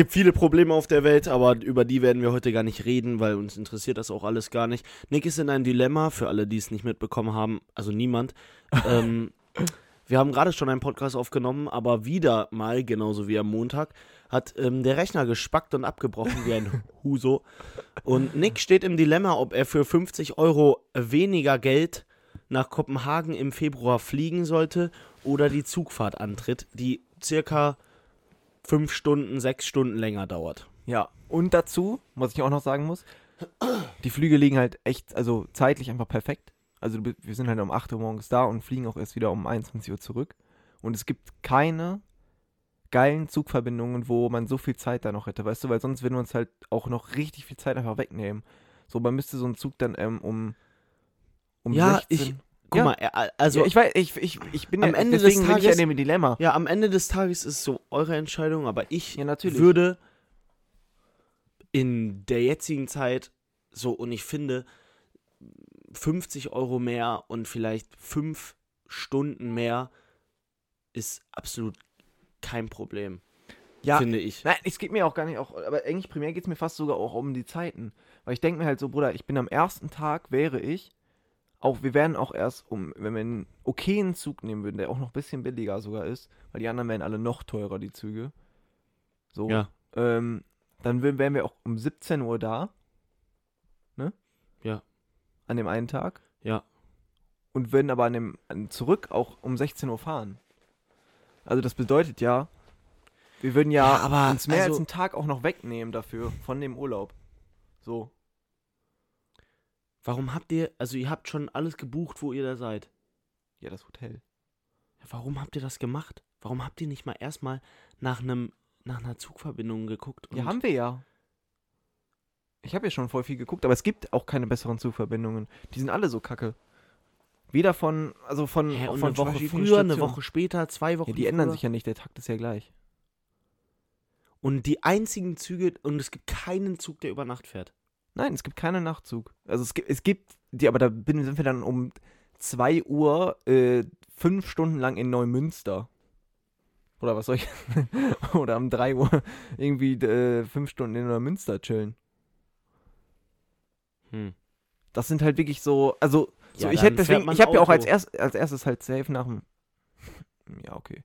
gibt viele Probleme auf der Welt, aber über die werden wir heute gar nicht reden, weil uns interessiert das auch alles gar nicht. Nick ist in einem Dilemma, für alle, die es nicht mitbekommen haben, also niemand. ähm, wir haben gerade schon einen Podcast aufgenommen, aber wieder mal, genauso wie am Montag, hat ähm, der Rechner gespackt und abgebrochen wie ein Huso. Und Nick steht im Dilemma, ob er für 50 Euro weniger Geld nach Kopenhagen im Februar fliegen sollte oder die Zugfahrt antritt, die circa fünf Stunden, sechs Stunden länger dauert. Ja, und dazu, was ich auch noch sagen muss, die Flüge liegen halt echt, also zeitlich einfach perfekt. Also wir sind halt um 8 Uhr morgens da und fliegen auch erst wieder um 21 Uhr zurück. Und es gibt keine geilen Zugverbindungen, wo man so viel Zeit da noch hätte, weißt du, weil sonst würden wir uns halt auch noch richtig viel Zeit einfach wegnehmen. So, man müsste so einen Zug dann ähm, um, um Ja, 16... ich- Guck Ja. mal, also ja, ich weiß, ich, ich, ich bin Am ja, Ende des ich ja Tages- in dem Dilemma. Ja, am Ende des Tages ist so eure Entscheidung, aber ich Ja, natürlich. würde in der jetzigen Zeit so, und ich finde, 50 Euro mehr und vielleicht fünf Stunden mehr ist absolut kein Problem, ja, finde ich. Nein, es geht mir auch gar nicht auch, aber eigentlich primär geht es mir fast sogar auch um die Zeiten. Weil ich denke mir halt so, Bruder, ich bin am ersten Tag, wäre ich, auch, wir wären auch erst um, wenn wir einen okayen Zug nehmen würden, der auch noch ein bisschen billiger sogar ist, weil die anderen wären alle noch teurer, die Züge. So. Ja. Ähm, dann wär- wären wir auch um 17 Uhr da. Ne? Ja. An dem einen Tag. Ja. Und würden aber an dem, an, zurück auch um 16 Uhr fahren. Also das bedeutet ja, wir würden ja, Ja, aber uns mehr also- als einen Tag auch noch wegnehmen dafür, von dem Urlaub. So. Warum habt ihr, also ihr habt schon alles gebucht, wo ihr da seid. Ja, das Hotel. Warum habt ihr das gemacht? Warum habt ihr nicht mal erstmal nach einem nach einer Zugverbindung geguckt? Ja, haben wir ja. Ich habe ja schon voll viel geguckt, aber es gibt auch keine besseren Zugverbindungen. Die sind alle so kacke. Weder von, also von, Hä, von eine Woche früher, eine Stationen. Woche später, zwei Wochen Ja, die ändern früher. sich ja nicht, der Takt ist ja gleich. Und die einzigen Züge, und es gibt keinen Zug, der über Nacht fährt. Nein, es gibt keinen Nachtzug. Also es gibt, es gibt die, aber da bin, sind wir dann um 2 Uhr äh, fünf Stunden lang in Neumünster. Oder was soll ich? Oder um 3 Uhr irgendwie äh, fünf Stunden in Neumünster chillen. Hm. Das sind halt wirklich so, also so, Ja, ich hätte deswegen, ich habe ja auch als, erst, als erstes halt safe nach dem. Ja, okay.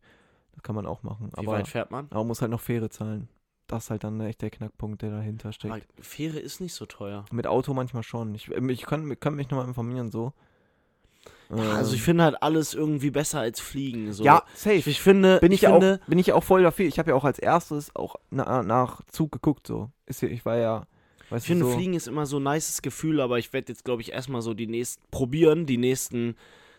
Das kann man auch machen. Wie Aber, weit fährt man? aber man muss halt noch Fähre zahlen. Das ist halt dann echt der Knackpunkt, der dahinter steckt. Aber Fähre ist nicht so teuer. Mit Auto manchmal schon. Ich, ähm, ich kann, kann mich nochmal informieren, so. Also ich Ähm, finde halt alles irgendwie besser als Fliegen. So. Ja, safe. ich, ich finde, bin ich, ich ja finde, auch, bin ich ja auch voll dafür. Ich habe ja auch als erstes auch na, nach Zug geguckt, so. Ist ja, ich war ja, ich finde so, Fliegen ist immer so ein nices Gefühl, aber ich werde jetzt, glaube ich, erstmal so die nächsten, probieren, die nächsten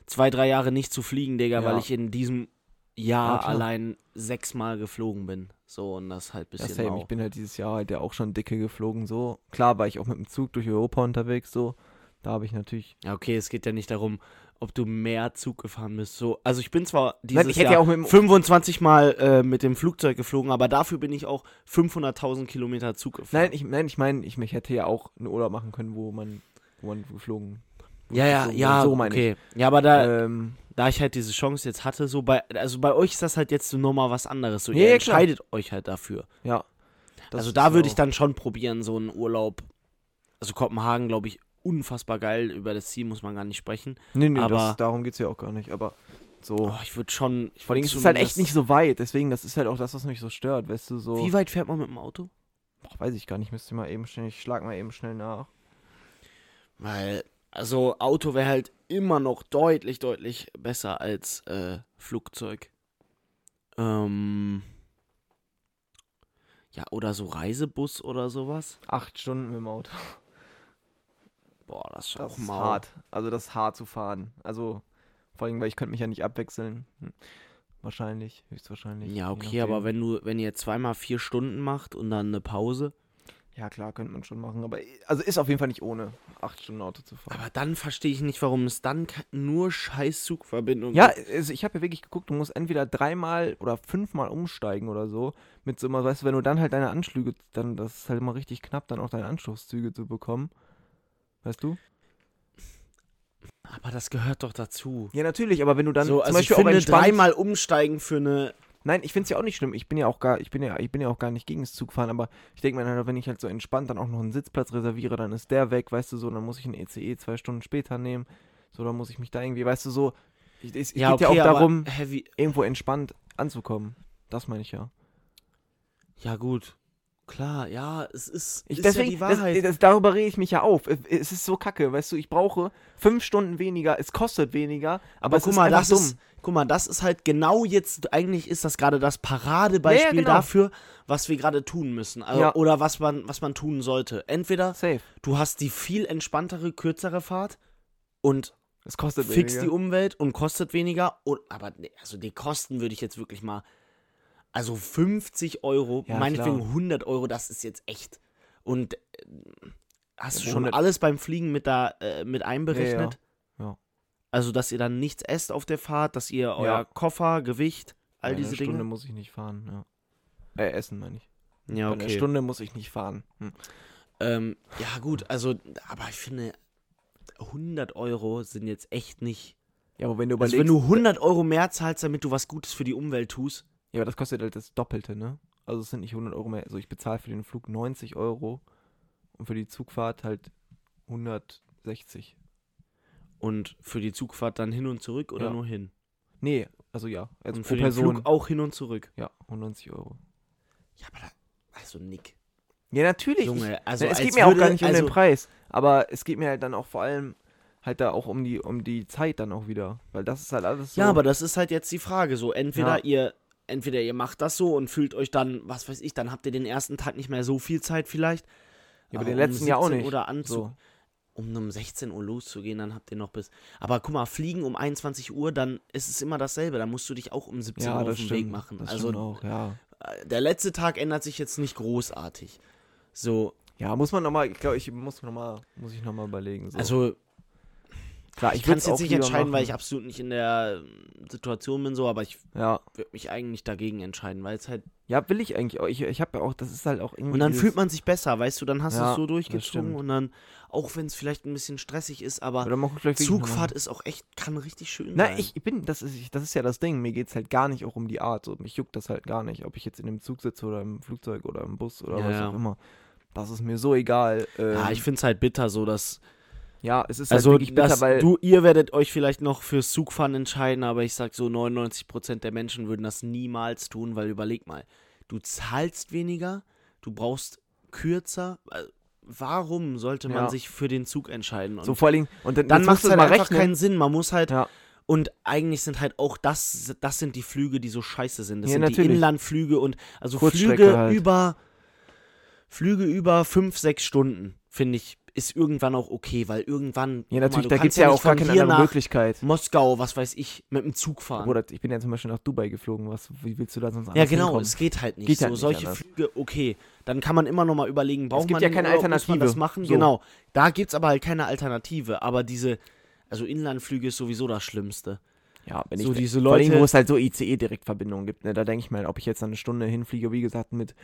zwei, drei Jahre nicht zu fliegen, Digga, Ja. weil ich in diesem Jahr Ja, allein sechsmal geflogen bin. So, und das halt ja, bisschen same. mau. Ich bin halt dieses Jahr halt ja auch schon dicke geflogen, so. Klar war ich auch mit dem Zug durch Europa unterwegs, so. Da habe ich natürlich. Ja, okay, es geht ja nicht darum, ob du mehr Zug gefahren bist. So, also ich bin zwar dieses Nein, ich hätte Jahr ja auch mit dem 25 Mal äh, mit dem Flugzeug geflogen, aber dafür bin ich auch 500.000 Kilometer Zug gefahren. Nein, ich nein, ich meine, ich, ich hätte ja auch einen Urlaub machen können, wo man, wo man geflogen. Ja, ich ja, geflogen ja. So meine okay. Ja, aber da, ich. Ähm, da ich halt diese Chance jetzt hatte, so bei, also bei euch ist das halt jetzt so nochmal was anderes. So, Ja, ihr ja, klar. entscheidet euch halt dafür. ja. Also da würde auch- ich dann schon probieren, so einen Urlaub. Also Kopenhagen, glaube ich, unfassbar geil. Über das Ziel muss man gar nicht sprechen. Nee, nee, aber- das, darum geht's ja auch gar nicht. Aber so. Oh, ich würde schon. Ich Vor allem ist es halt echt nicht so weit, deswegen, das ist halt auch das, was mich so stört, weißt du, so. Wie weit fährt man mit dem Auto? Boah, weiß ich gar nicht, müsste ich mal eben schnell, ich schlag mal eben schnell nach. Weil, also Auto wäre halt immer noch deutlich, deutlich besser als äh, Flugzeug. Ähm. Ja, oder so Reisebus oder sowas. Acht Stunden mit dem Auto. Boah, das ist Das auch ist hart. Also das ist hart zu fahren. Also, vor allem, weil ich könnte mich ja nicht abwechseln. Hm. Wahrscheinlich, höchstwahrscheinlich. Ja, okay, aber wenn du, wenn ihr zweimal vier Stunden macht und dann eine Pause, Ja, klar, könnte man schon machen, aber also ist auf jeden Fall nicht ohne, acht Stunden Auto zu fahren. aber dann verstehe ich nicht, warum es dann nur scheiß Zugverbindungen Ja, also ich habe ja wirklich geguckt, du musst entweder dreimal oder fünfmal umsteigen oder so. Mit so immer, weißt du, wenn du dann halt deine Anschlüge, dann, das ist halt immer richtig knapp, dann auch deine Anschlusszüge zu bekommen. Weißt du? Aber das gehört doch dazu. Ja, natürlich, aber wenn du dann so, zum also ich Beispiel auch finde dreimal umsteigen für eine Nein, ich finde es ja auch nicht schlimm. Ich bin ja auch gar, ich bin ja, ich bin ja auch gar nicht gegen das Zugfahren, aber ich denke mir halt, wenn ich halt so entspannt dann auch noch einen Sitzplatz reserviere, dann ist der weg, weißt du so, dann muss ich einen ECE zwei Stunden später nehmen. So, dann muss ich mich da irgendwie, weißt du so, ich, es Ja, geht ja okay, auch darum, heavy. irgendwo entspannt anzukommen. Das meine ich ja. Ja, gut. Klar, ja, es ist, Ich, ist deswegen, ja die Wahrheit. Das, das, darüber rege ich mich ja auf. Es- ist so kacke, weißt du, ich brauche fünf Stunden weniger, es kostet weniger, aber, aber es guck ist mal, das dumm. ist, guck mal, das ist halt genau jetzt, eigentlich ist das gerade das Paradebeispiel Ja, ja, genau. dafür, was wir gerade tun müssen. Also, Ja. Oder was man, was man tun sollte. Entweder safe. du hast die viel entspanntere, kürzere Fahrt und Es kostet fix die weniger. Umwelt und kostet weniger. Und, aber also die Kosten würde ich jetzt wirklich mal. Also 50 Euro, Ja, meinetwegen klar. 100 Euro, das ist jetzt echt. Und äh, hast du schon 100 alles beim Fliegen mit, da, äh, mit einberechnet? Ja, ja. Also, dass ihr dann nichts esst auf der Fahrt, dass ihr euer. Koffer, Gewicht, all Bei einer diese Stunde Dinge. muss ich nicht fahren, ja. Äh, essen meine ich. Ja, okay. Stunde muss ich nicht fahren. Hm. Ähm, ja, gut, also, aber ich finde, 100 Euro sind jetzt echt nicht. Ja, aber wenn du Also, überlegst, wenn du 100 Euro mehr zahlst, damit du was Gutes für die Umwelt tust. Ja, aber das kostet halt das Doppelte, ne? Also es sind nicht 100 Euro mehr. Also ich bezahle für den Flug 90 Euro und für die Zugfahrt halt 160. Und für die Zugfahrt dann hin und zurück oder Ja. nur hin? Nee, also ja, also und pro für den Person. Flug auch hin und zurück. Ja, 190 Euro. Ja, aber da, also Nick. Ja, natürlich. Junge, also es als geht mir auch würde- gar nicht um also, den Preis, aber es geht mir halt dann auch vor allem halt da auch um die um die Zeit dann auch wieder, weil das ist halt alles so. Ja, aber das ist halt jetzt die Frage. So, entweder ihr, entweder ihr macht das so und fühlt euch dann, was weiß ich, dann habt ihr den ersten Tag nicht mehr so viel Zeit vielleicht. ja, aber den um letzten ja auch 17 nicht. Oder anzu so. um um 16 Uhr loszugehen, dann habt ihr noch bis. Aber guck mal, fliegen um 21 Uhr, dann ist es immer dasselbe. Da musst du dich auch um 17 Ja, Uhr auf den stimmt. Weg machen. Das also auch, ja. äh, der letzte Tag ändert sich jetzt nicht großartig. So, Ja, muss man nochmal, ich glaube, ich muss noch mal, muss ich nochmal überlegen. So. also klar, ich ich, kann es jetzt nicht entscheiden, weil ich machen. absolut nicht in der ähm, Situation bin, so, aber ich Ja, würde mich eigentlich dagegen entscheiden, weil es halt. ja, will ich eigentlich auch. Ich, ich habe ja auch, das ist halt auch irgendwie. Und dann fühlt man sich besser, weißt du, dann hast du Ja, es so durchgezogen und dann, auch wenn es vielleicht ein bisschen stressig ist, aber. Zugfahrt ist auch echt, kann richtig schön Na, sein. ich bin, das ist, das ist ja das Ding. Mir geht es halt gar nicht auch um die Art. So, mich juckt das halt gar nicht, ob ich jetzt in dem Zug sitze oder im Flugzeug oder im Bus oder Ja, was auch immer. Das ist mir so egal. Ähm, ja, ich finde es halt bitter so, dass ja, es ist Also, halt wirklich bitter, das, weil du, ihr werdet euch vielleicht noch fürs Zugfahren entscheiden, aber ich sag so, 99% der Menschen würden das niemals tun, weil überleg mal, du zahlst weniger, du brauchst kürzer. äh, Warum sollte man Ja. sich für den Zug entscheiden? Und so vor allem und dann, dann macht es halt mal einfach rechnen. keinen Sinn. Man muss halt. Ja. Und eigentlich sind halt auch das, das sind die Flüge, die so scheiße sind. Das Ja, sind natürlich. die Inlandflüge und also Flüge halt. über Flüge über fünf, sechs Stunden, finde ich, ist irgendwann auch okay, weil irgendwann. Ja, natürlich, mal, da gibt es ja nicht auch gar keine andere Möglichkeit. Moskau, was weiß ich, mit dem Zug fahren. Oder ich bin ja zum Beispiel nach Dubai geflogen. Was, wie willst du da sonst ja, anders genau, hinkommen? es geht halt nicht. Geht so halt nicht solche anders. Flüge, okay. Dann kann man immer noch mal überlegen, braucht gibt man ja keine Urlaub, muss man das Alternative. machen? So. Genau. Da gibt es aber halt keine Alternative. Aber diese, also Inlandflüge ist sowieso das Schlimmste. Ja, wenn So ich diese vor allem, Leute- wo es halt so ICE-Direktverbindungen gibt, ne, da denke ich mal, ob ich jetzt eine Stunde hinfliege, wie gesagt, mit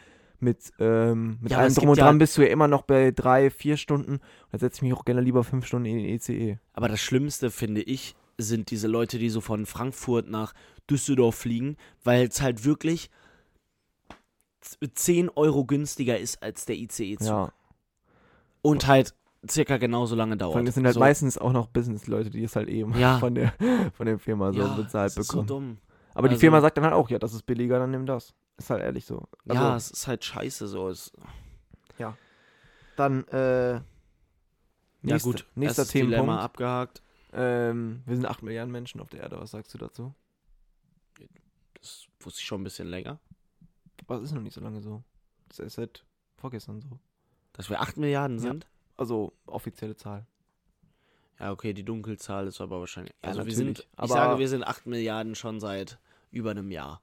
mit, ähm, mit Ja, allem es drum und ja- dran bist du ja immer noch bei drei, vier Stunden. Da setze ich mich auch gerne lieber fünf Stunden in den E. ECE. Aber das Schlimmste, finde ich, sind diese Leute, die so von Frankfurt nach Düsseldorf fliegen, weil es halt wirklich z- 10 Euro günstiger ist als der ICE-Zug. Ja. Und halt circa genauso lange dauert. Das sind halt so, meistens auch noch Business-Leute, die es halt eben Ja. von, der, von der Firma so ja, bezahlt das ist so bekommen. dumm. Aber die Also- Firma sagt dann halt auch, ja, das ist billiger, dann nimm das. Ist halt ehrlich so. Also, ja, es ist halt scheiße so. Es, Dann, äh, ja nächste- gut, nächster Dilemma Themenpunkt. abgehakt. Ähm, wir sind 8 Milliarden Menschen auf der Erde, was sagst du dazu? Das wusste ich schon ein bisschen länger. Aber es ist noch nicht so lange so. Das ist seit vorgestern so. Dass wir 8 Milliarden Ja. sind? Also, offizielle Zahl. Ja, okay, die Dunkelzahl ist aber wahrscheinlich. Ja, Also wir natürlich, sind, ich aber- sage, wir sind 8 Milliarden schon seit über einem Jahr.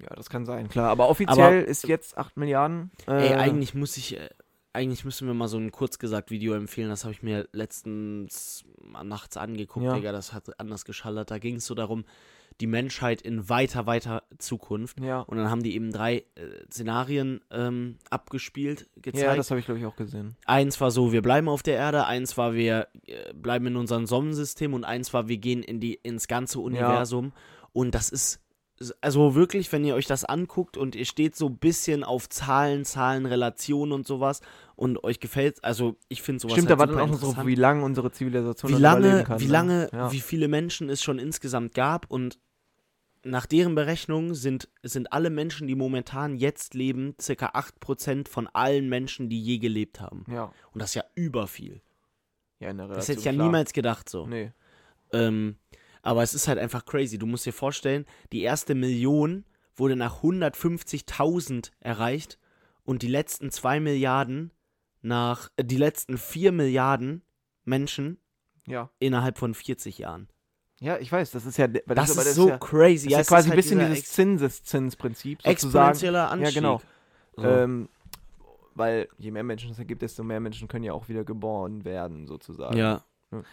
Ja, das kann sein, klar. Aber offiziell ist jetzt 8 Milliarden. Äh, Ey, eigentlich muss ich, äh, eigentlich müssen wir mal so ein kurz gesagt Video empfehlen. Das habe ich mir letztens nachts angeguckt, Ja. Digga. Das hat anders geschallert. Da ging es so darum, die Menschheit in weiter, weiter Zukunft. Ja. Und dann haben die eben drei äh, Szenarien ähm, abgespielt, gezeigt. Ja, das habe ich, glaube ich, auch gesehen. eins war so, wir bleiben auf der Erde, eins war, wir äh, bleiben in unserem Sonnensystem und eins war, wir gehen in die, ins ganze Universum. Und das ist also wirklich, wenn ihr euch das anguckt und ihr steht so ein bisschen auf Zahlen, Zahlen, Relationen und sowas und euch gefällt, also ich finde sowas Stimmt, halt da war dann auch noch so, wie lange unsere Zivilisation wie lange, kann. wie ne? lange, ja. wie viele Menschen es schon insgesamt gab und nach deren Berechnung sind, sind alle Menschen, die momentan jetzt leben, circa 8% von allen Menschen, die je gelebt haben. ja. Und das ist ja über viel. ja, in der Relation, Das hätte ich ja klar. niemals gedacht so. Nee. Ähm, aber es ist halt einfach crazy. Du musst dir vorstellen, die erste Million wurde nach 150.000 erreicht und die letzten 2 Milliarden nach, äh, die letzten 4 Milliarden Menschen Ja. innerhalb von 40 Jahren. Ja, ich weiß, das ist ja. Das, aber ist so ja, crazy. Das Ja, ist quasi halt ein bisschen dieses Zinseszinsprinzip exponentieller Anstieg. Ja, genau. So. Ähm, weil je mehr Menschen es gibt, desto mehr Menschen können ja auch wieder geboren werden, sozusagen. Ja.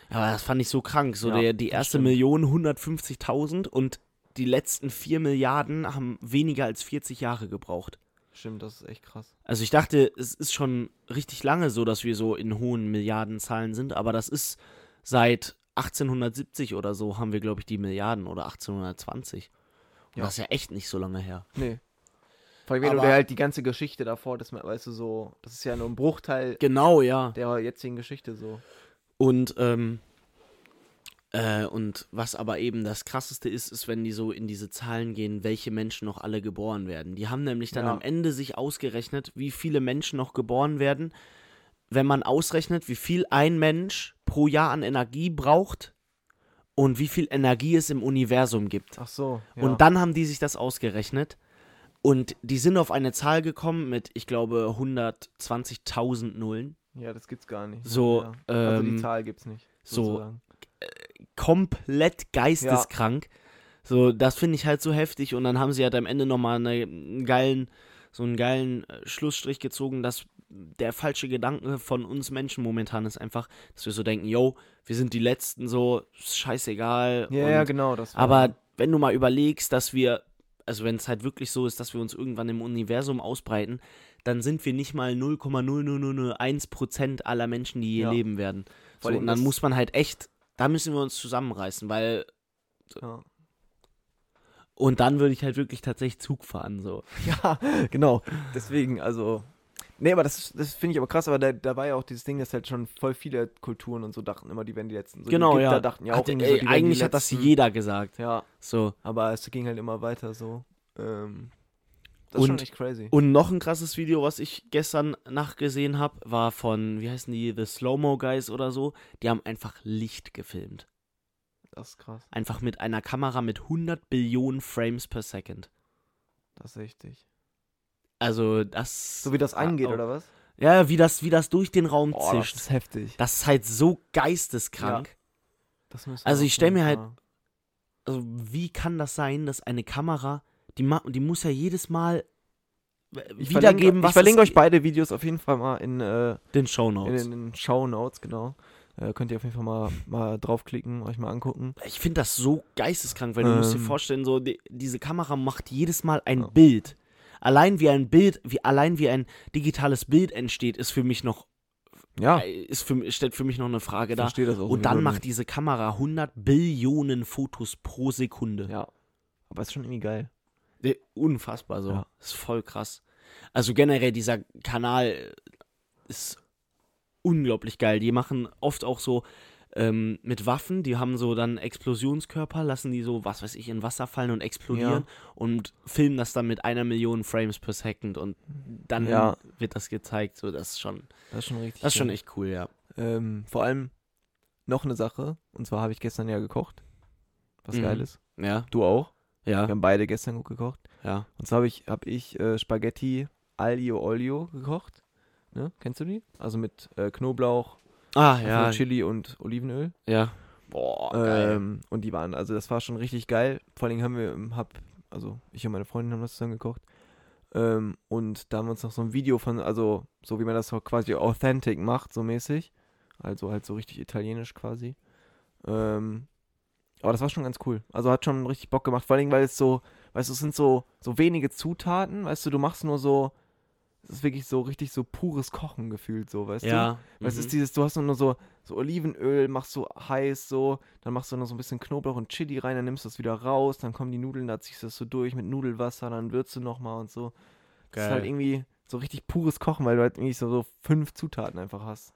Ja. Aber das fand ich so krank. So Ja, der, die erste stimmt. Million 150.000 und die letzten 4 Milliarden haben weniger als 40 Jahre gebraucht. Stimmt, das ist echt krass. Also ich dachte, es ist schon richtig lange so, dass wir so in hohen Milliardenzahlen sind, aber das ist seit 1870 oder so haben wir, glaube ich, die Milliarden oder 1820. Und Ja. Das ist ja echt nicht so lange her. Nee. Vor allem, wenn Aber- du halt die ganze Geschichte davor, das, weißt du, so, das ist ja nur ein Bruchteil Genau, ja. der jetzigen Geschichte so. Und, ähm, äh, und was aber eben das krasseste ist, ist, wenn die so in diese Zahlen gehen, welche Menschen noch alle geboren werden. Die haben nämlich dann Ja. am Ende sich ausgerechnet, wie viele Menschen noch geboren werden, wenn man ausrechnet, wie viel ein Mensch pro Jahr an Energie braucht und wie viel Energie es im Universum gibt. Ach so. Ja. Und dann haben die sich das ausgerechnet. Und die sind auf eine Zahl gekommen mit, ich glaube, 120.000 Nullen. Ja, das gibt's gar nicht. So, ja. Also die ähm, Zahl gibt's nicht. so, sozusagen. komplett geisteskrank. So, das finde ich halt so heftig. Und dann haben sie halt am Ende nochmal eine, einen geilen, so einen geilen äh, Schlussstrich gezogen, dass der falsche Gedanke von uns Menschen momentan ist einfach, dass wir so denken, yo, wir sind die Letzten, so, ist scheißegal. Ja, und, ja, genau. Das Aber wenn du mal überlegst, dass wir, also wenn es halt wirklich so ist, dass wir uns irgendwann im Universum ausbreiten, dann sind wir nicht mal 0,00001% aller Menschen, die hier Ja. leben werden. So, und dann muss man halt echt, da müssen wir uns zusammenreißen, weil, Ja. und dann würde ich halt wirklich tatsächlich Zug fahren, so. Ja, genau. Deswegen, also. Nee, aber das, das finde ich aber krass, aber da, da war ja auch dieses Ding, dass halt schon voll viele Kulturen und so dachten immer, die wären die Letzten. So genau, die ja. dachten ja auch Hat, irgendwie ey, so, die eigentlich die hat das jeder gesagt. Ja, So. aber es ging halt immer weiter so. Ähm, das ist Und- schon echt crazy. Und noch ein krasses Video, was ich gestern nachgesehen habe, war von, wie heißen die, The Slow-Mo Guys oder so. Die haben einfach Licht gefilmt. Das ist krass. Einfach mit einer Kamera mit 100 Billionen Frames per Second. Das ist richtig. Also das. So wie das angeht, oh. oder was? Ja, wie das, wie das durch den Raum das zischt. ist heftig. Das ist halt so geisteskrank. Das müssen Also ich auf stell jeden mir halt- Also wie kann das sein, dass eine Kamera, die, die muss ja jedes Mal Ich wiedergeben, verlinke, was ich verlinke euch beide Videos auf jeden Fall mal in, äh, den Show in, Notes. in den Show Notes, genau. Äh, könnt ihr auf jeden Fall mal, mal draufklicken, euch mal angucken. Ich finde das so geisteskrank, weil du musst dir Ähm. vorstellen, so die, diese Kamera macht jedes Mal ein Ja. Bild. Allein wie ein Bild, wie allein wie ein digitales Bild entsteht, ist für mich noch Ja, äh, ist für, stellt für mich noch eine Frage dar. verstehe das auch. Und dann sowieso macht diese Kamera 100 Billionen Fotos pro Sekunde. Ja, aber ist schon irgendwie geil. Unfassbar so. Ja. Ist voll krass. Also generell dieser Kanal ist unglaublich geil. Die machen oft auch so ähm, mit Waffen, die haben so dann Explosionskörper, lassen die so, was weiß ich, in Wasser fallen und explodieren und filmen das dann mit einer Million Frames per Second und dann Ja. wird das gezeigt. So, das ist schon, Das ist schon richtig. das ist schon echt cool, ja. Ähm, vor allem noch eine Sache, und zwar habe ich gestern ja gekocht. Was Mhm. geil ist. Ja, Du auch. Ja, Wir haben beide gestern gut gekocht. ja. Und zwar habe ich, hab ich äh, Spaghetti Aglio Olio gekocht. Ne? Kennst du die? Also mit äh, Knoblauch, Ah, ja. Chili und Olivenöl. ja. Boah, geil. Ähm, und die waren, also das war schon richtig geil. Vor allem haben wir, ähm, hab, also ich und meine Freundin haben das zusammen gekocht. Ähm, und da haben wir uns noch so ein Video von, also so wie man das quasi authentic macht, so mäßig. Also halt so richtig italienisch quasi. Ähm, aber das war schon ganz cool. Also hat schon richtig Bock gemacht. Vor allem, weil es so, weißt du, es sind so, so wenige Zutaten. Weißt du, du machst nur so, ist wirklich so richtig so pures Kochen gefühlt, so, weißt du? Ja. Weil es mhm. ist dieses, du hast nur so, so Olivenöl, machst so heiß so, dann machst du noch so ein bisschen Knoblauch und Chili rein, dann nimmst du das wieder raus, dann kommen die Nudeln, da ziehst du das so durch mit Nudelwasser, dann würzt du nochmal und so. Das ist halt Geil. irgendwie so richtig pures Kochen, weil du halt irgendwie so, so fünf Zutaten einfach hast.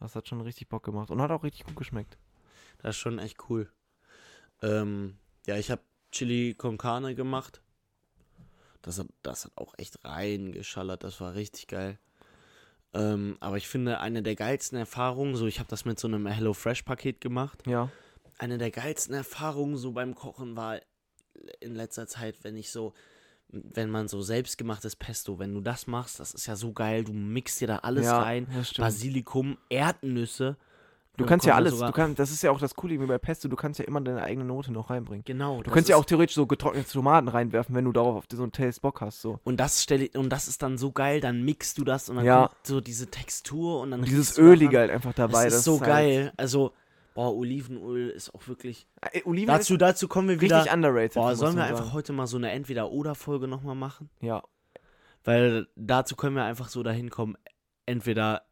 Das hat schon richtig Bock gemacht und hat auch richtig gut geschmeckt. Das ist schon echt cool. Ähm, ja, ich habe Chili con Carne gemacht. Das hat, das hat auch echt reingeschallert. Das war richtig geil. Ähm, aber ich finde, eine der geilsten Erfahrungen, so ich habe das mit so einem HelloFresh-Paket gemacht. Ja. Eine der geilsten Erfahrungen so beim Kochen war in letzter Zeit, wenn ich so, wenn man so selbstgemachtes Pesto, wenn du das machst, das ist ja so geil. Du mixt dir da alles ja, rein. Basilikum, Erdnüsse. Du kannst ja alles, du kannst, das ist ja auch das Coole wie bei Pesto, du kannst ja immer deine eigene Note noch reinbringen. Genau. Du das kannst ja ist- auch theoretisch so getrocknete Tomaten reinwerfen, wenn du darauf auf so einen Taste Bock hast. So. Und das stell, und das ist dann so geil, dann mixt du das und dann Ja. so diese Textur und dann Und dieses. Ölige halt einfach dabei. Das ist so halt- geil. Also, boah, Olivenöl ist auch wirklich. Äh, Oliven Dazu, dazu kommen wir ist wieder. richtig underrated. Boah, sollen wir man einfach sagen. heute mal so eine Entweder-Oder-Folge nochmal machen? Ja, Weil dazu können wir einfach so dahin kommen, entweder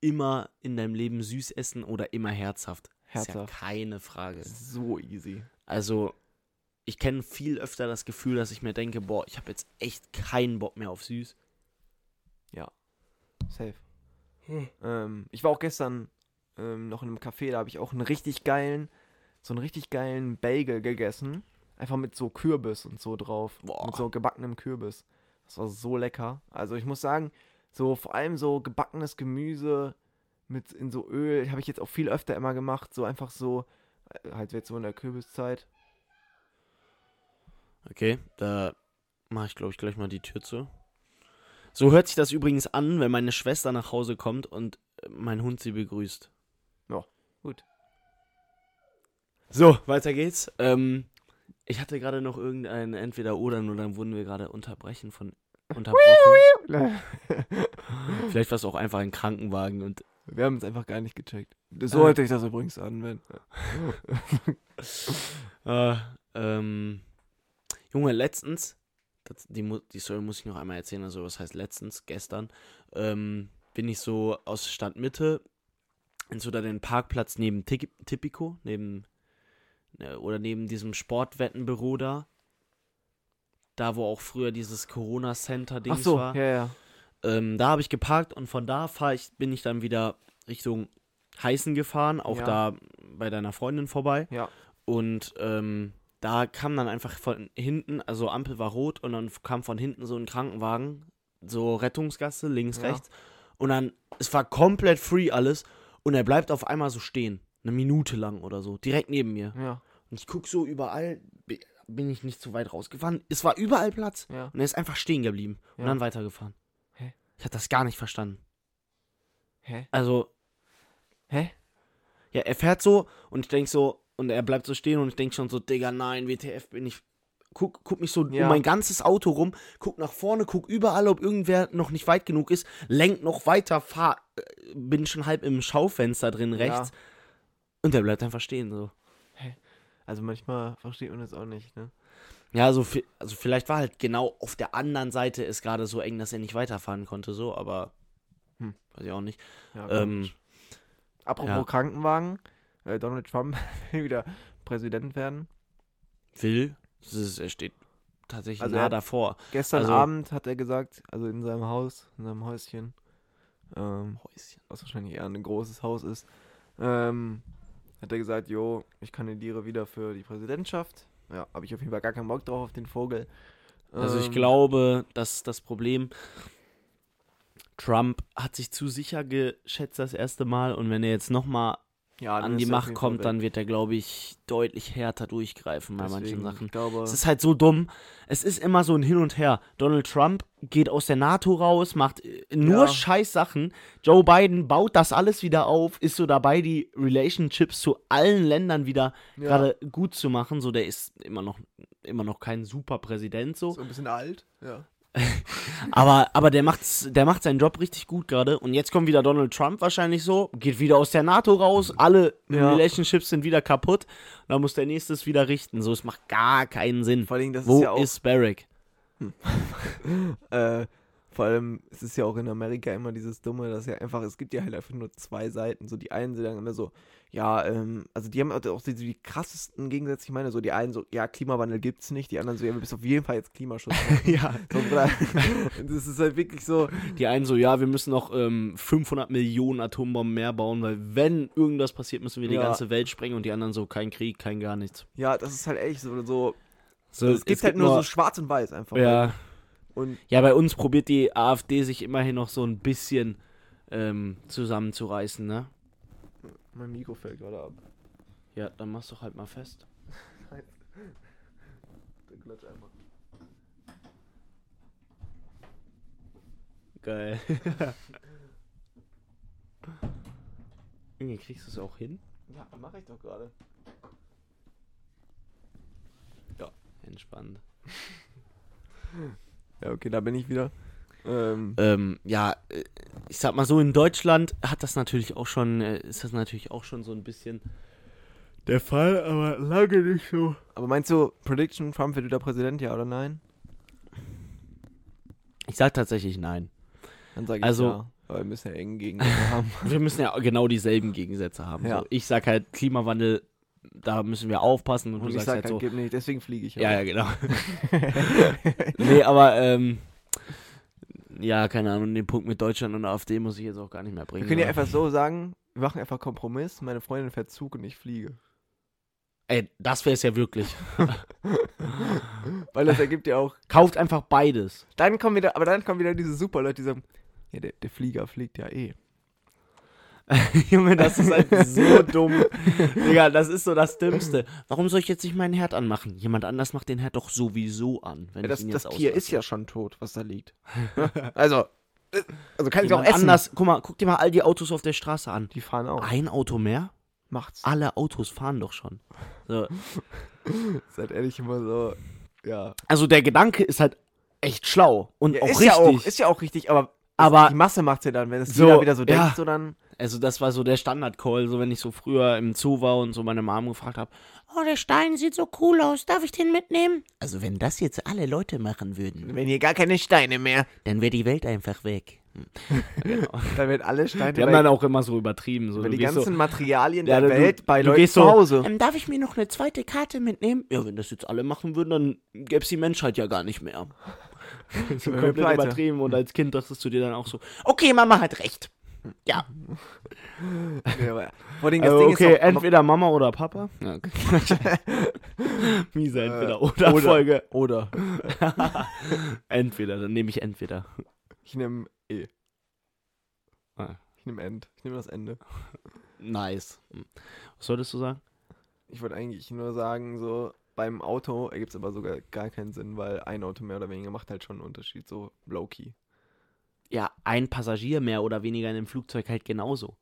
immer in deinem Leben süß essen oder immer herzhaft. Ist ja Herzhaft. keine Frage. so easy. Also, ich kenne viel öfter das Gefühl, dass ich mir denke, boah, ich habe jetzt echt keinen Bock mehr auf süß. Safe. Ähm, ich war auch gestern ähm, noch in einem Café, da habe ich auch einen richtig geilen, so einen richtig geilen Bagel gegessen. Einfach mit so Kürbis und so drauf. Boah. Mit so gebackenem Kürbis. Das war so lecker. Also ich muss sagen, so vor allem so gebackenes Gemüse mit in so Öl, habe ich jetzt auch viel öfter immer gemacht. So einfach so, äh, halt jetzt so in der Kürbiszeit. Okay, da mache ich, glaube ich, gleich mal die Tür zu. So hört sich das übrigens an, wenn meine Schwester nach Hause kommt und äh, mein Hund sie begrüßt. Ja, gut. So, weiter geht's. Ähm, ich hatte gerade noch irgendein Entweder-Oder, nur dann wurden wir gerade unterbrechen von unterbrochen. Vielleicht war es auch einfach ein Krankenwagen und Wir haben es einfach gar nicht gecheckt. So Äh. hört sich das übrigens an, wenn. Äh, ähm, Junge, letztens, das, die, die Story muss ich noch einmal erzählen, also was heißt letztens, gestern, ähm, bin ich so aus Stadtmitte in so da den Parkplatz neben Tipico, neben, äh, oder neben diesem Sportwettenbüro da, da wo auch früher dieses Ach Corona-Center-Dings so, war. ja, ja. Ähm, da habe ich geparkt und von da fahr ich, bin ich dann wieder Richtung Heißen gefahren, auch Ja. da bei deiner Freundin vorbei. Ja. Und ähm, da kam dann einfach von hinten, also Ampel war rot und dann kam von hinten so ein Krankenwagen, so Rettungsgasse, links, Ja. rechts. Und dann, es war komplett free alles und er bleibt auf einmal so stehen. Eine Minute lang oder so, direkt neben mir. Ja, Und ich guck so überall, bin ich nicht zu weit rausgefahren. Es war überall Platz. ja. Und er ist einfach stehen geblieben und Ja. dann weitergefahren. Hä? Ich hatte das gar nicht verstanden. Hä? Also, Hä? ja, er fährt so und ich denk so, und er bleibt so stehen und ich denk schon so, Digga, nein, WTF bin ich. Guck, guck mich so Ja. um mein ganzes Auto rum, guck nach vorne, guck überall, ob irgendwer noch nicht weit genug ist, lenk noch weiter, fahr, äh, bin schon halb im Schaufenster drin rechts. Und er bleibt einfach stehen so. Also manchmal versteht man das auch nicht, ne? Ja, also, also vielleicht war halt genau auf der anderen Seite es gerade so eng, dass er nicht weiterfahren konnte, so, aber Hm. weiß ich auch nicht. Ja, Ähm. Apropos ja. Krankenwagen, äh, Donald Trump will wieder Präsident werden. Will, das ist, er steht tatsächlich Also nah davor. Gestern Also- Abend hat er gesagt, also in seinem Haus, in seinem Häuschen, ähm, Häuschen. was wahrscheinlich eher ein großes Haus ist, ähm, hat er gesagt, jo, ich kandidiere wieder für die Präsidentschaft. Ja, habe ich auf jeden Fall gar keinen Bock drauf auf den Vogel. Also ich Ähm, glaube, das ist das Problem. Trump hat sich zu sicher geschätzt das erste Mal und wenn er jetzt nochmal ja, an die Macht kommt, weg. dann wird er, glaube ich, deutlich härter durchgreifen bei manchen Deswegen, Sachen. Ich glaube, Es ist halt so dumm. Es ist immer so ein Hin und Her. Donald Trump geht aus der NATO raus, macht äh, nur Ja. scheiß Sachen. Joe Biden baut das alles wieder auf, ist so dabei, die Relationships zu allen Ländern wieder ja, gerade gut zu machen. So, der ist immer noch, immer noch kein super Präsident so. so ein bisschen alt. Ja. Aber, aber der, macht's, der macht seinen Job richtig gut gerade. Und jetzt kommt wieder Donald Trump wahrscheinlich so, geht wieder aus der NATO raus, alle Ja. Relationships sind wieder kaputt. Da muss der nächste es wieder richten. So, es macht gar keinen Sinn. Vor allem, das Wo ist ja auch ist Barrick? äh, Vor allem, es ist ja auch in Amerika immer dieses Dumme, dass ja einfach, es gibt ja halt einfach nur zwei Seiten. So die einen sind dann immer so, ja, ähm, also die haben auch die, die krassesten Gegensätze. Ich meine, so die einen so, ja, Klimawandel gibt's nicht, die anderen so, ja, wir müssen auf jeden Fall jetzt Klimaschutz machen. ja. so, das ist halt wirklich so, Die einen so, ja, wir müssen noch ähm, 500 Millionen Atombomben mehr bauen, weil wenn irgendwas passiert, müssen wir die Ja. ganze Welt sprengen und die anderen so, kein Krieg, kein gar nichts. ja, das ist halt echt so, so So, es gibt halt nur so schwarz und weiß einfach. ja, Und ja, bei uns probiert die AfD sich immerhin noch so ein bisschen ähm, zusammenzureißen, ne? mein Mikro fällt gerade ab. Ja, dann mach's doch halt mal fest. Dann klatsch einmal. Geil. Irgendwie kriegst du es auch hin? Ja, mache ich doch gerade. Entspannt. Ja, okay, da bin ich wieder. Ähm, Ähm, ja, äh, ich sag mal so, in Deutschland hat das natürlich auch schon, äh, ist das natürlich auch schon so ein bisschen der Fall, aber lange nicht so. aber meinst du, Prediction, Trump wird wieder Präsident, ja oder nein? Ich sag tatsächlich nein. Dann sage ich Also- ja. Weil wir müssen ja eng Gegensätze haben. Wir müssen ja genau dieselben Gegensätze haben. Ja. So, ich sag halt, Klimawandel, da müssen wir aufpassen und, Und du ich sagst sag halt halt, so. gib nicht, deswegen fliege ich. Ja, ja, genau. nee, aber, ähm, ja, keine Ahnung, den Punkt mit Deutschland und AfD muss ich jetzt auch gar nicht mehr bringen. Wir können ja einfach so sagen, wir machen einfach Kompromiss, meine Freundin fährt Zug und ich fliege. Ey, das wär's ja wirklich. Weil das ergibt ja auch. Kauft einfach beides. Dann kommen wieder, aber dann kommen wieder diese super Leute, die sagen, ja, der, der Flieger fliegt ja eh. Junge, das ist halt so dumm. Digga, das ist so das Dümmste. Warum soll ich jetzt nicht meinen Herd anmachen? Jemand anders macht den Herd doch sowieso an. Wenn Ja, das ich ihn das jetzt Tier auslasse. ist ja schon tot, was da liegt. also, also kann ich auch essen. anders. Guck mal, guck dir mal all die Autos auf der Straße an. Die fahren auch. Ein Auto mehr? Macht's. Alle Autos fahren doch schon. So. Seid ehrlich immer so, ja. Also der Gedanke ist halt echt schlau und ja auch ist richtig. ja auch, ist ja auch richtig, aber, Aber- die Masse macht's ja dann, wenn es So, jeder wieder so ja. denkt, so dann. Also das war so der Standard-Call, so wenn ich so früher im Zoo war und so meine Mom gefragt habe, oh, der Stein sieht so cool aus, darf ich den mitnehmen? Also wenn das jetzt alle Leute machen würden, Wenn hier gar keine Steine mehr, dann wäre die Welt einfach weg. Genau. dann wird alle Steine Die haben dann auch immer so übertrieben. So, du die ganzen so, Materialien Ja, der du- Welt bei du Leuten gehst zu so, Hause. ähm, darf ich mir noch eine zweite Karte mitnehmen? Ja, wenn das jetzt alle machen würden, dann gäbe es die Menschheit ja gar nicht mehr. so komplett übertrieben und als Kind dachtest du dir dann auch so, okay, Mama hat recht. Ja, vor allem das also, Ding okay, ist doch, entweder Mama oder Papa. Ja, okay. Miese entweder Äh, oder, oder. Folge. oder Entweder, dann nehme ich entweder. ich nehme E. Ah. Ich nehme End. Ich nehme das Ende. Nice. Hm. Was solltest du sagen? Ich wollte eigentlich nur sagen, so beim Auto ergibt es aber sogar gar keinen Sinn, weil ein Auto mehr oder weniger macht halt schon einen Unterschied, so low-key. Ja, ein Passagier mehr oder weniger in einem Flugzeug halt genauso.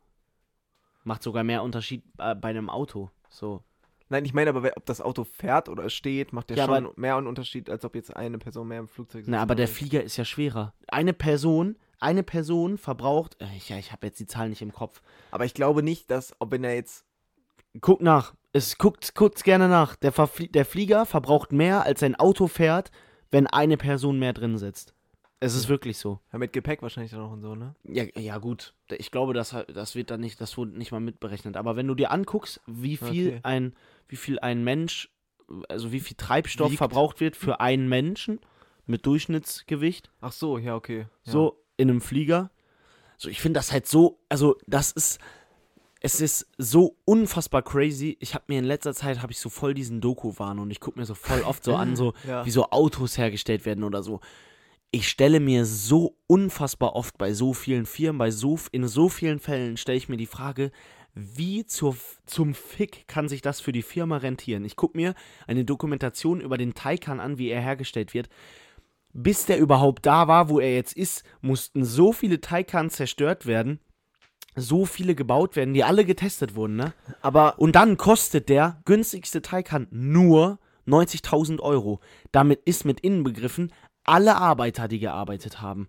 Macht sogar mehr Unterschied äh, bei einem Auto. So. Nein, ich meine aber, ob das Auto fährt oder steht, macht ja, Ja, schon aber- mehr einen Unterschied, als ob jetzt eine Person mehr im Flugzeug sitzt. Na, aber der. Flieger ist ja schwerer. Eine Person, eine Person verbraucht, äh, ja, ich habe jetzt die Zahl nicht im Kopf. Aber ich glaube nicht, dass, ob wenn er jetzt. Guck nach. Es guckt, guckt's gerne nach. Der, der Flieger verbraucht mehr, als ein Auto fährt, wenn eine Person mehr drin sitzt. Es ist wirklich so. Ja, mit Gepäck wahrscheinlich dann auch und so, ne? Ja, ja gut. Ich glaube, das, das wird dann nicht, das wurde nicht mal mitberechnet. Aber wenn du dir anguckst, wie viel Okay. ein, wie viel ein Mensch, also wie viel Treibstoff Wiegt. verbraucht wird für einen Menschen mit Durchschnittsgewicht, Ach so, ja, okay. Ja. so in einem Flieger. So, ich finde das halt so, also das ist, es ist so unfassbar crazy. Ich habe mir in letzter Zeit, habe ich so voll diesen Doku-Wahn und ich gucke mir so voll oft so an, so Ja. wie so Autos hergestellt werden oder so. Ich stelle mir so unfassbar oft bei so vielen Firmen, bei so, in so vielen Fällen stelle ich mir die Frage, wie zur, zum Fick kann sich das für die Firma rentieren? Ich gucke mir eine Dokumentation über den Taycan an, wie er hergestellt wird. Bis der überhaupt da war, wo er jetzt ist, mussten so viele Taycans zerstört werden, so viele gebaut werden, die alle getestet wurden, ne? Aber Und dann kostet der günstigste Taycan nur 90.000 Euro. Damit ist mit inbegriffen alle Arbeiter, die gearbeitet haben,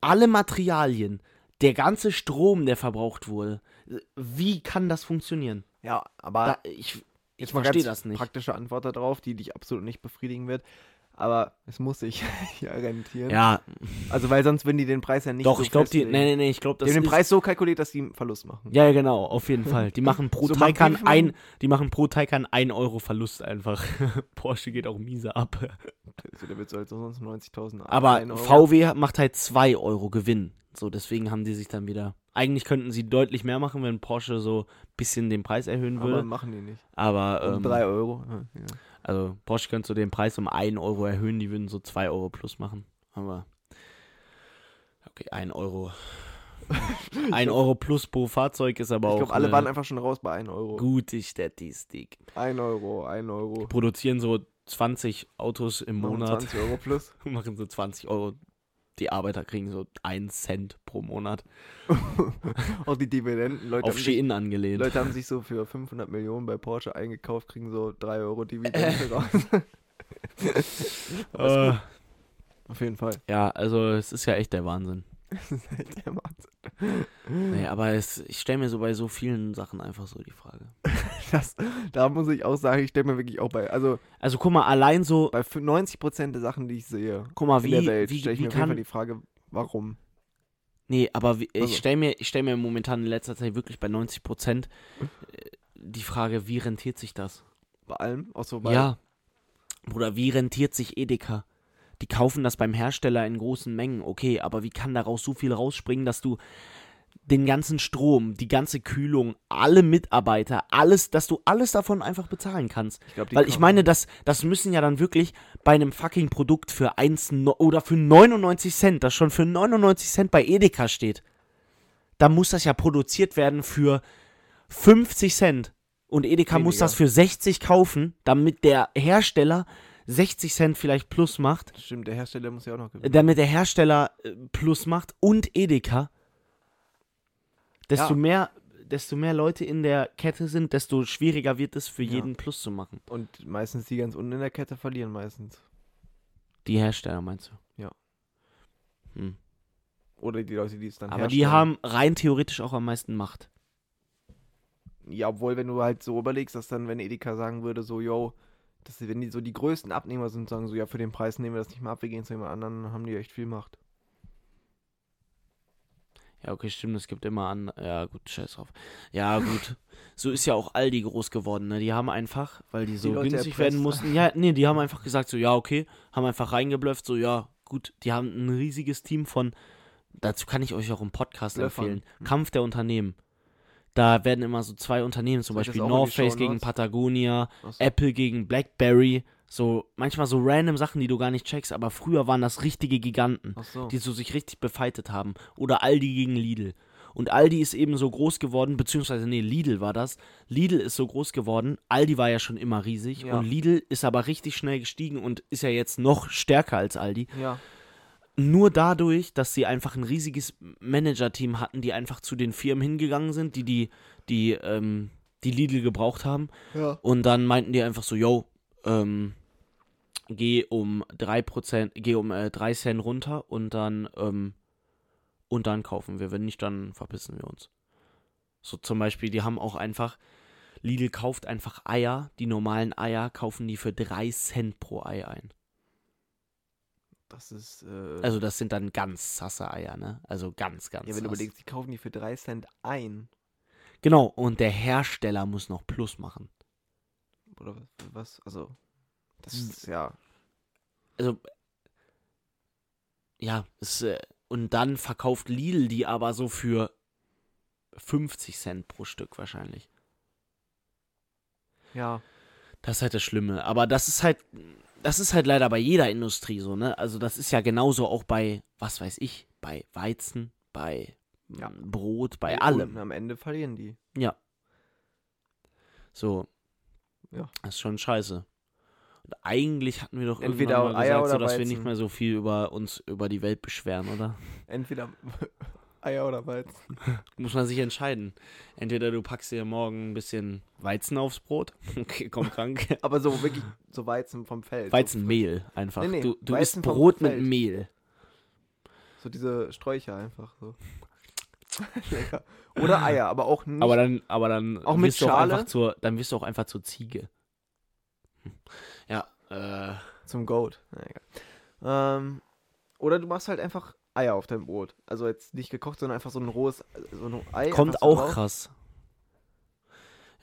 alle Materialien, der ganze Strom, der verbraucht wurde. Wie kann das funktionieren? ja, aber Da, ich ich verstehe das nicht. praktische Antwort darauf, die dich absolut nicht befriedigen wird. Aber es muss sich ja rentieren. Ja, Also, weil sonst würden die den Preis ja nicht doch, so ich glaube, die. Nee, nee, nee, ich glaube, Die das haben den. Preis so kalkuliert, dass die einen Verlust machen. Ja, ja, genau, auf jeden Fall. Die machen pro So Taycan die ein, die machen pro Taycan 1 Euro Verlust einfach. Porsche geht auch miese ab. Also, der wird so halt sonst 90.000 Aber. VW macht halt 2 Euro Gewinn. So, deswegen haben die sich dann wieder. Eigentlich könnten sie deutlich mehr machen, wenn Porsche so ein bisschen den Preis erhöhen Aber würde. machen die nicht. Aber, Um ähm, 3 Euro. Ja. Also Porsche könnte so den Preis um 1 Euro erhöhen, die würden so 2 Euro plus machen. Aber. Okay, 1 Euro. 1 Euro plus pro Fahrzeug ist aber Ich auch. glaube, alle waren einfach schon raus bei 1 Euro. Gute Statistik. 1 Euro, 1 Euro. produzieren so 20 Autos im Machen Monat, 20 Euro plus. machen so 20 Euro. Die Arbeiter kriegen so 1 Cent pro Monat. Auch die Dividenden. Leute Auf haben, sich, Shein angelehnt. Leute haben sich so für 500 Millionen bei Porsche eingekauft, kriegen so 3 Euro Dividende raus. Äh, Auf jeden Fall. ja, also es ist ja echt der Wahnsinn. Das ist echt der Wahnsinn. Nee, aber es, ich stelle mir so bei so vielen Sachen einfach so die Frage. Das, da muss ich auch sagen, ich stelle mir wirklich auch bei, also Also guck mal, allein so, bei 90% der Sachen, die ich sehe guck mal, in wie, der Welt, stelle ich wie mir auf jeden Fall kann, die Frage, warum? nee, aber wie, Also. ich stelle mir, ich stell mir momentan in letzter Zeit wirklich bei 90 Prozent die Frage, wie rentiert sich das? Bei allem? Auch so bei, Ja. Bruder, wie rentiert sich Edeka? Die kaufen das beim Hersteller in großen Mengen, okay, aber wie kann daraus so viel rausspringen, dass du den ganzen Strom, die ganze Kühlung, alle Mitarbeiter, alles, dass du alles davon einfach bezahlen kannst? ich glaube, die Weil ich meine, das, das müssen ja dann wirklich bei einem fucking Produkt für 1 no- oder für 99 Cent, das schon für 99 Cent bei Edeka steht, da muss das ja produziert werden für 50 Cent. Und Edeka muss Weniger. das für 60 kaufen, damit der Hersteller 60 Cent vielleicht plus macht, Stimmt, der Hersteller muss ja auch noch gewinnen. damit der Hersteller äh, plus macht und Edeka. Desto Ja. mehr, desto mehr Leute in der Kette sind, desto schwieriger wird es für Ja. jeden plus zu machen. Und meistens die ganz unten in der Kette verlieren meistens. Die Hersteller meinst du? Ja. Hm. Oder die Leute, die es dann Aber die herstellen. haben rein theoretisch auch am meisten Macht. Ja, obwohl, wenn du halt so überlegst, dass dann, wenn Edeka sagen würde, so, yo, dass, sie- wenn die so die größten Abnehmer sind, sagen so, ja, für den Preis nehmen wir das nicht mehr ab, wir gehen zu jemand anderen, dann haben die echt viel Macht. Ja, okay, stimmt, es gibt immer an. Ja, gut, scheiß drauf. Ja, gut. so ist ja auch Aldi groß geworden, ne? Die haben einfach, weil die so Leute günstig erpresst. werden mussten. Ja, nee, die haben einfach gesagt, so, ja, okay. Haben einfach reingeblufft, so, ja, gut. Die haben ein riesiges Team von. Dazu kann ich euch auch einen Podcast Bluffern. empfehlen. Kampf der Unternehmen. Da werden immer so zwei Unternehmen, zum das Beispiel North Face gegen? Patagonia, Achso. Apple gegen Blackberry. So, manchmal so random Sachen, die du gar nicht checkst, aber früher waren das richtige Giganten Achso. die so sich richtig befeitet haben. Oder Aldi gegen Lidl. Und Aldi ist eben so groß geworden, beziehungsweise, nee, Lidl war das. Lidl ist so groß geworden. Aldi war ja schon immer riesig. Ja. Und Lidl ist aber richtig schnell gestiegen und ist ja jetzt noch stärker als Aldi. Ja. Nur dadurch, dass sie einfach ein riesiges Manager-Team hatten, die einfach zu den Firmen hingegangen sind, die die, die, ähm, die Lidl gebraucht haben. Ja. Und dann meinten die einfach so, yo, ähm, geh um 3%, geh um äh, 3 Cent runter und dann, ähm, und dann kaufen wir. Wenn nicht, dann verpissen wir uns. So zum Beispiel, die haben auch einfach, Lidl kauft einfach Eier, die normalen Eier kaufen die für 3 Cent pro Ei ein. Das ist, äh, Also das sind dann ganz sasse Eier, ne? Also ganz, ganz ja, wenn du überlegst, die kaufen die für 3 Cent ein. Genau, und der Hersteller muss noch Plus machen. Oder was? was? Also, das Hm. ist ja. also ja, es, äh, und dann verkauft Lidl die aber so für 50 Cent pro Stück wahrscheinlich. Ja. Das ist halt das Schlimme. Aber das ist halt, das ist halt leider bei jeder Industrie so, ne? Also das ist ja genauso auch bei, was weiß ich, bei Weizen, bei Ja. mm, Brot, bei Und allem. am Ende verlieren die. Ja. So. Ja. Das ist schon scheiße. Und eigentlich hatten wir doch Entweder irgendwann mal Eier gesagt, so, dass wir Weizen. nicht mehr so viel über uns, über die Welt beschweren, oder? Entweder Eier oder Weizen. Muss man sich entscheiden. Entweder du packst dir morgen ein bisschen Weizen aufs Brot. Okay, komm krank. Aber so wirklich so Weizen vom Feld. Weizenmehl einfach. Nee, nee, du du isst Brot mit. Mehl. So, diese Sträucher einfach so. Lecker. Oder Eier, aber auch nicht. Aber dann, aber dann Auch mit auch Schale? einfach zur, dann wirst du auch einfach zur Ziege. Ja, äh, Zum Goat. Na, egal. Ähm, oder du machst halt einfach Eier auf dein Brot. Also jetzt nicht gekocht, sondern einfach so ein rohes so ein Ei. Kommt auch drauf. krass.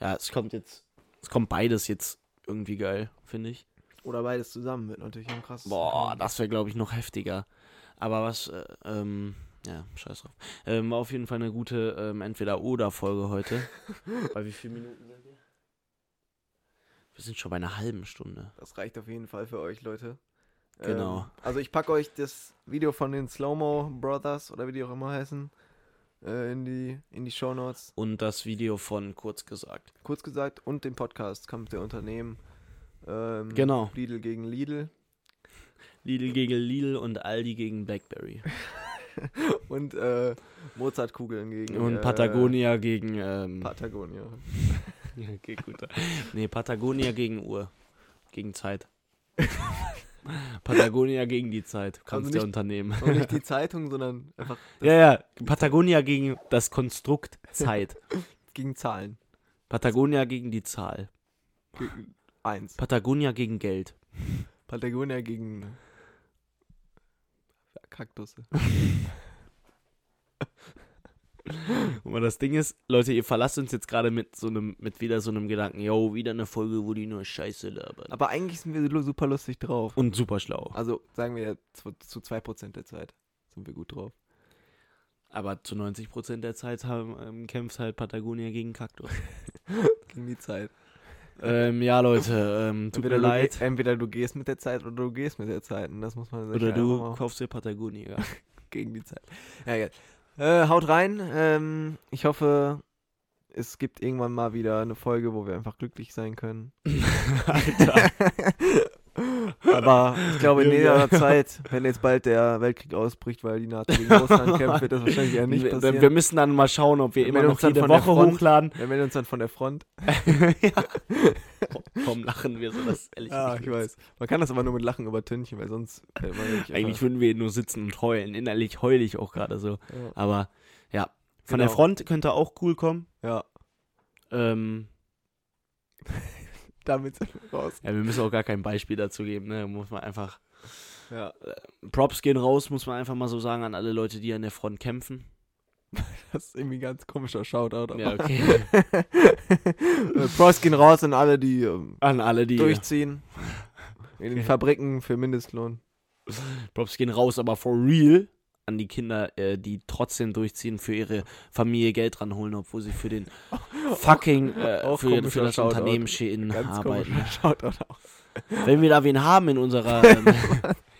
Ja, es kommt jetzt. Es kommt beides jetzt irgendwie geil, finde ich. Oder beides zusammen wird natürlich ein krasses. Boah, das wäre, glaube ich, noch heftiger. Aber was, äh, ähm, ja, scheiß drauf. Ähm, war auf jeden Fall eine gute ähm, Entweder-Oder-Folge heute. bei wie vielen Minuten sind wir? Wir sind schon bei einer halben Stunde. Das reicht auf jeden Fall für euch, Leute. Genau. Ähm, also ich packe euch das Video von den Slow-Mo Brothers oder wie die auch immer heißen äh, in die in die Show Notes. Und das Video von kurz gesagt. Kurz gesagt und den Podcast Kampf der Unternehmen. Ähm, Genau. Lidl gegen Lidl Lidl gegen Lidl und Aldi gegen Blackberry. und äh, Mozartkugeln gegen Und äh, Patagonia gegen, ähm, Patagonia. Okay, gut. Nee, Patagonia gegen Uhr. Gegen Zeit. Patagonia gegen die Zeit. Kampf Also der nicht- Unternehmen. Und nicht die Zeitung, sondern einfach Ja, ja. Patagonia gegen das Konstrukt Zeit. gegen Zahlen. Patagonia gegen die Zahl. Gegen eins. Patagonia gegen Geld. Patagonia gegen Kaktusse. Und das Ding ist, Leute, ihr verlasst uns jetzt gerade mit so einem, mit wieder so einem Gedanken, yo, wieder eine Folge, wo die nur Scheiße labern. Aber eigentlich sind wir super lustig drauf. Und super schlau. Also sagen wir zu, zu 2% der Zeit sind wir gut drauf. Aber zu 90% der Zeit haben, ähm, kämpft halt Patagonia gegen Kaktus. Gegen die Zeit. ähm, ja, Leute, ähm, tut entweder, mir du, leid. ge- entweder du gehst mit der Zeit oder du gehst mit der Zeit. Und das muss man sich Oder du kaufst dir Patagonia. gegen die Zeit. Ja, ja. Äh, haut rein. Ähm, ich hoffe, es gibt irgendwann mal wieder eine Folge, wo wir einfach glücklich sein können. Alter. Aber ich glaube, in näherer Zeit, wenn jetzt bald der Weltkrieg ausbricht, weil die NATO gegen Russland kämpft, wird das wahrscheinlich eher nicht wir, passieren. wir müssen dann mal schauen, ob wir Wir immer noch jede Woche Front. hochladen. wir melden uns dann von der Front. ja. Warum lachen wir so? Das ehrlich Ja, ich weiß. Man kann das aber nur mit Lachen übertünchen, weil sonst fällt man Eigentlich würden wir nur sitzen und heulen. Innerlich heule ich auch gerade so. ja. Aber ja, von Genau. der Front könnte auch cool kommen. ja, Ähm, damit sind wir raus. ja, wir müssen auch gar kein Beispiel dazu geben. Ne? Muss man einfach. Ja, Props gehen raus, muss man einfach mal so sagen an alle Leute, die an der Front kämpfen. das ist irgendwie ein ganz komischer Shoutout. Aber Ja, okay. Äh, Props gehen raus an alle, die ähm, an alle, die. durchziehen. In den Okay. Fabriken für Mindestlohn. Props gehen raus, aber for real an die Kinder, äh, die trotzdem durchziehen, für ihre Familie Geld ranholen, obwohl sie für den fucking, äh, Auch für, für das Shoutout. Unternehmen Shein arbeiten. Wenn wir da wen haben in unserer. Ähm,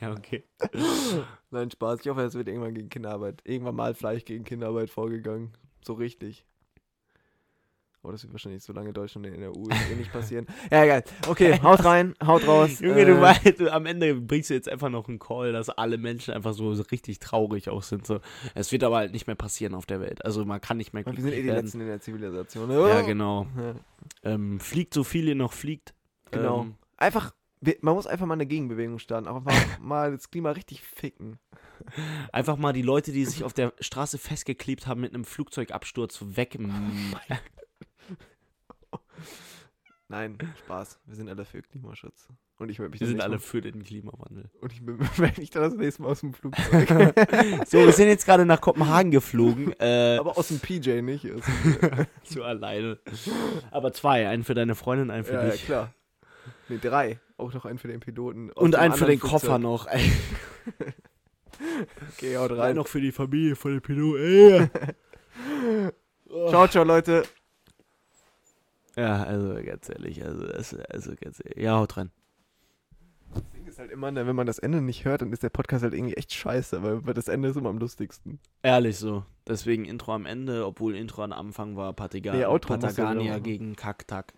ja, okay. Nein, Spaß. Ich hoffe, es wird irgendwann gegen Kinderarbeit. Irgendwann mal vielleicht gegen Kinderarbeit vorgegangen. So richtig. Oh, das wird wahrscheinlich so lange Deutschland in der EU eh nicht passieren. Ja, egal. Okay, haut rein, haut raus. Junge, Äh, du weißt, du, am Ende bringst du jetzt einfach noch einen Call, dass alle Menschen einfach so, so richtig traurig auch sind. So. Es wird aber halt nicht mehr passieren auf der Welt. Also man kann nicht mehr Wir sind eh die werden. Letzten in der Zivilisation. Ja, genau. Ja, Ähm, fliegt so viel ihr noch fliegt. genau. Ähm, Einfach, man muss einfach mal eine Gegenbewegung starten. Einfach mal, mal das Klima richtig ficken. einfach mal die Leute, die sich auf der Straße festgeklebt haben, mit einem Flugzeugabsturz weg. Nein, Spaß. Wir sind alle für Klimaschutz. Und ich mich Wir sind alle Mal- für den Klimawandel. Und ich melde mich dann das nächste Mal aus dem Flugzeug. So, wir sind jetzt gerade nach Kopenhagen geflogen. Äh, Aber aus dem PJ nicht. Aus dem, so alleine. Aber zwei. Einen für deine Freundin, einen für ja, ja, dich. klar. Nee, drei. Auch noch einen für den Piloten. Und einen für den Koffer Flugzeug. noch. Ey. Okay, haut Einen rein. noch für die Familie, für den Pilot. Ey. Ciao, ciao, Leute. Ja, also ganz ehrlich, also, also ganz ehrlich. Ja, haut rein. Das Ding ist halt immer, ne, wenn man das Ende nicht hört, dann ist der Podcast halt irgendwie echt scheiße, weil, das Ende ist immer am lustigsten. Ehrlich so. Deswegen Intro am Ende, obwohl Intro am Anfang war Pataga Nee, Outro Patagania gegen Kaktak.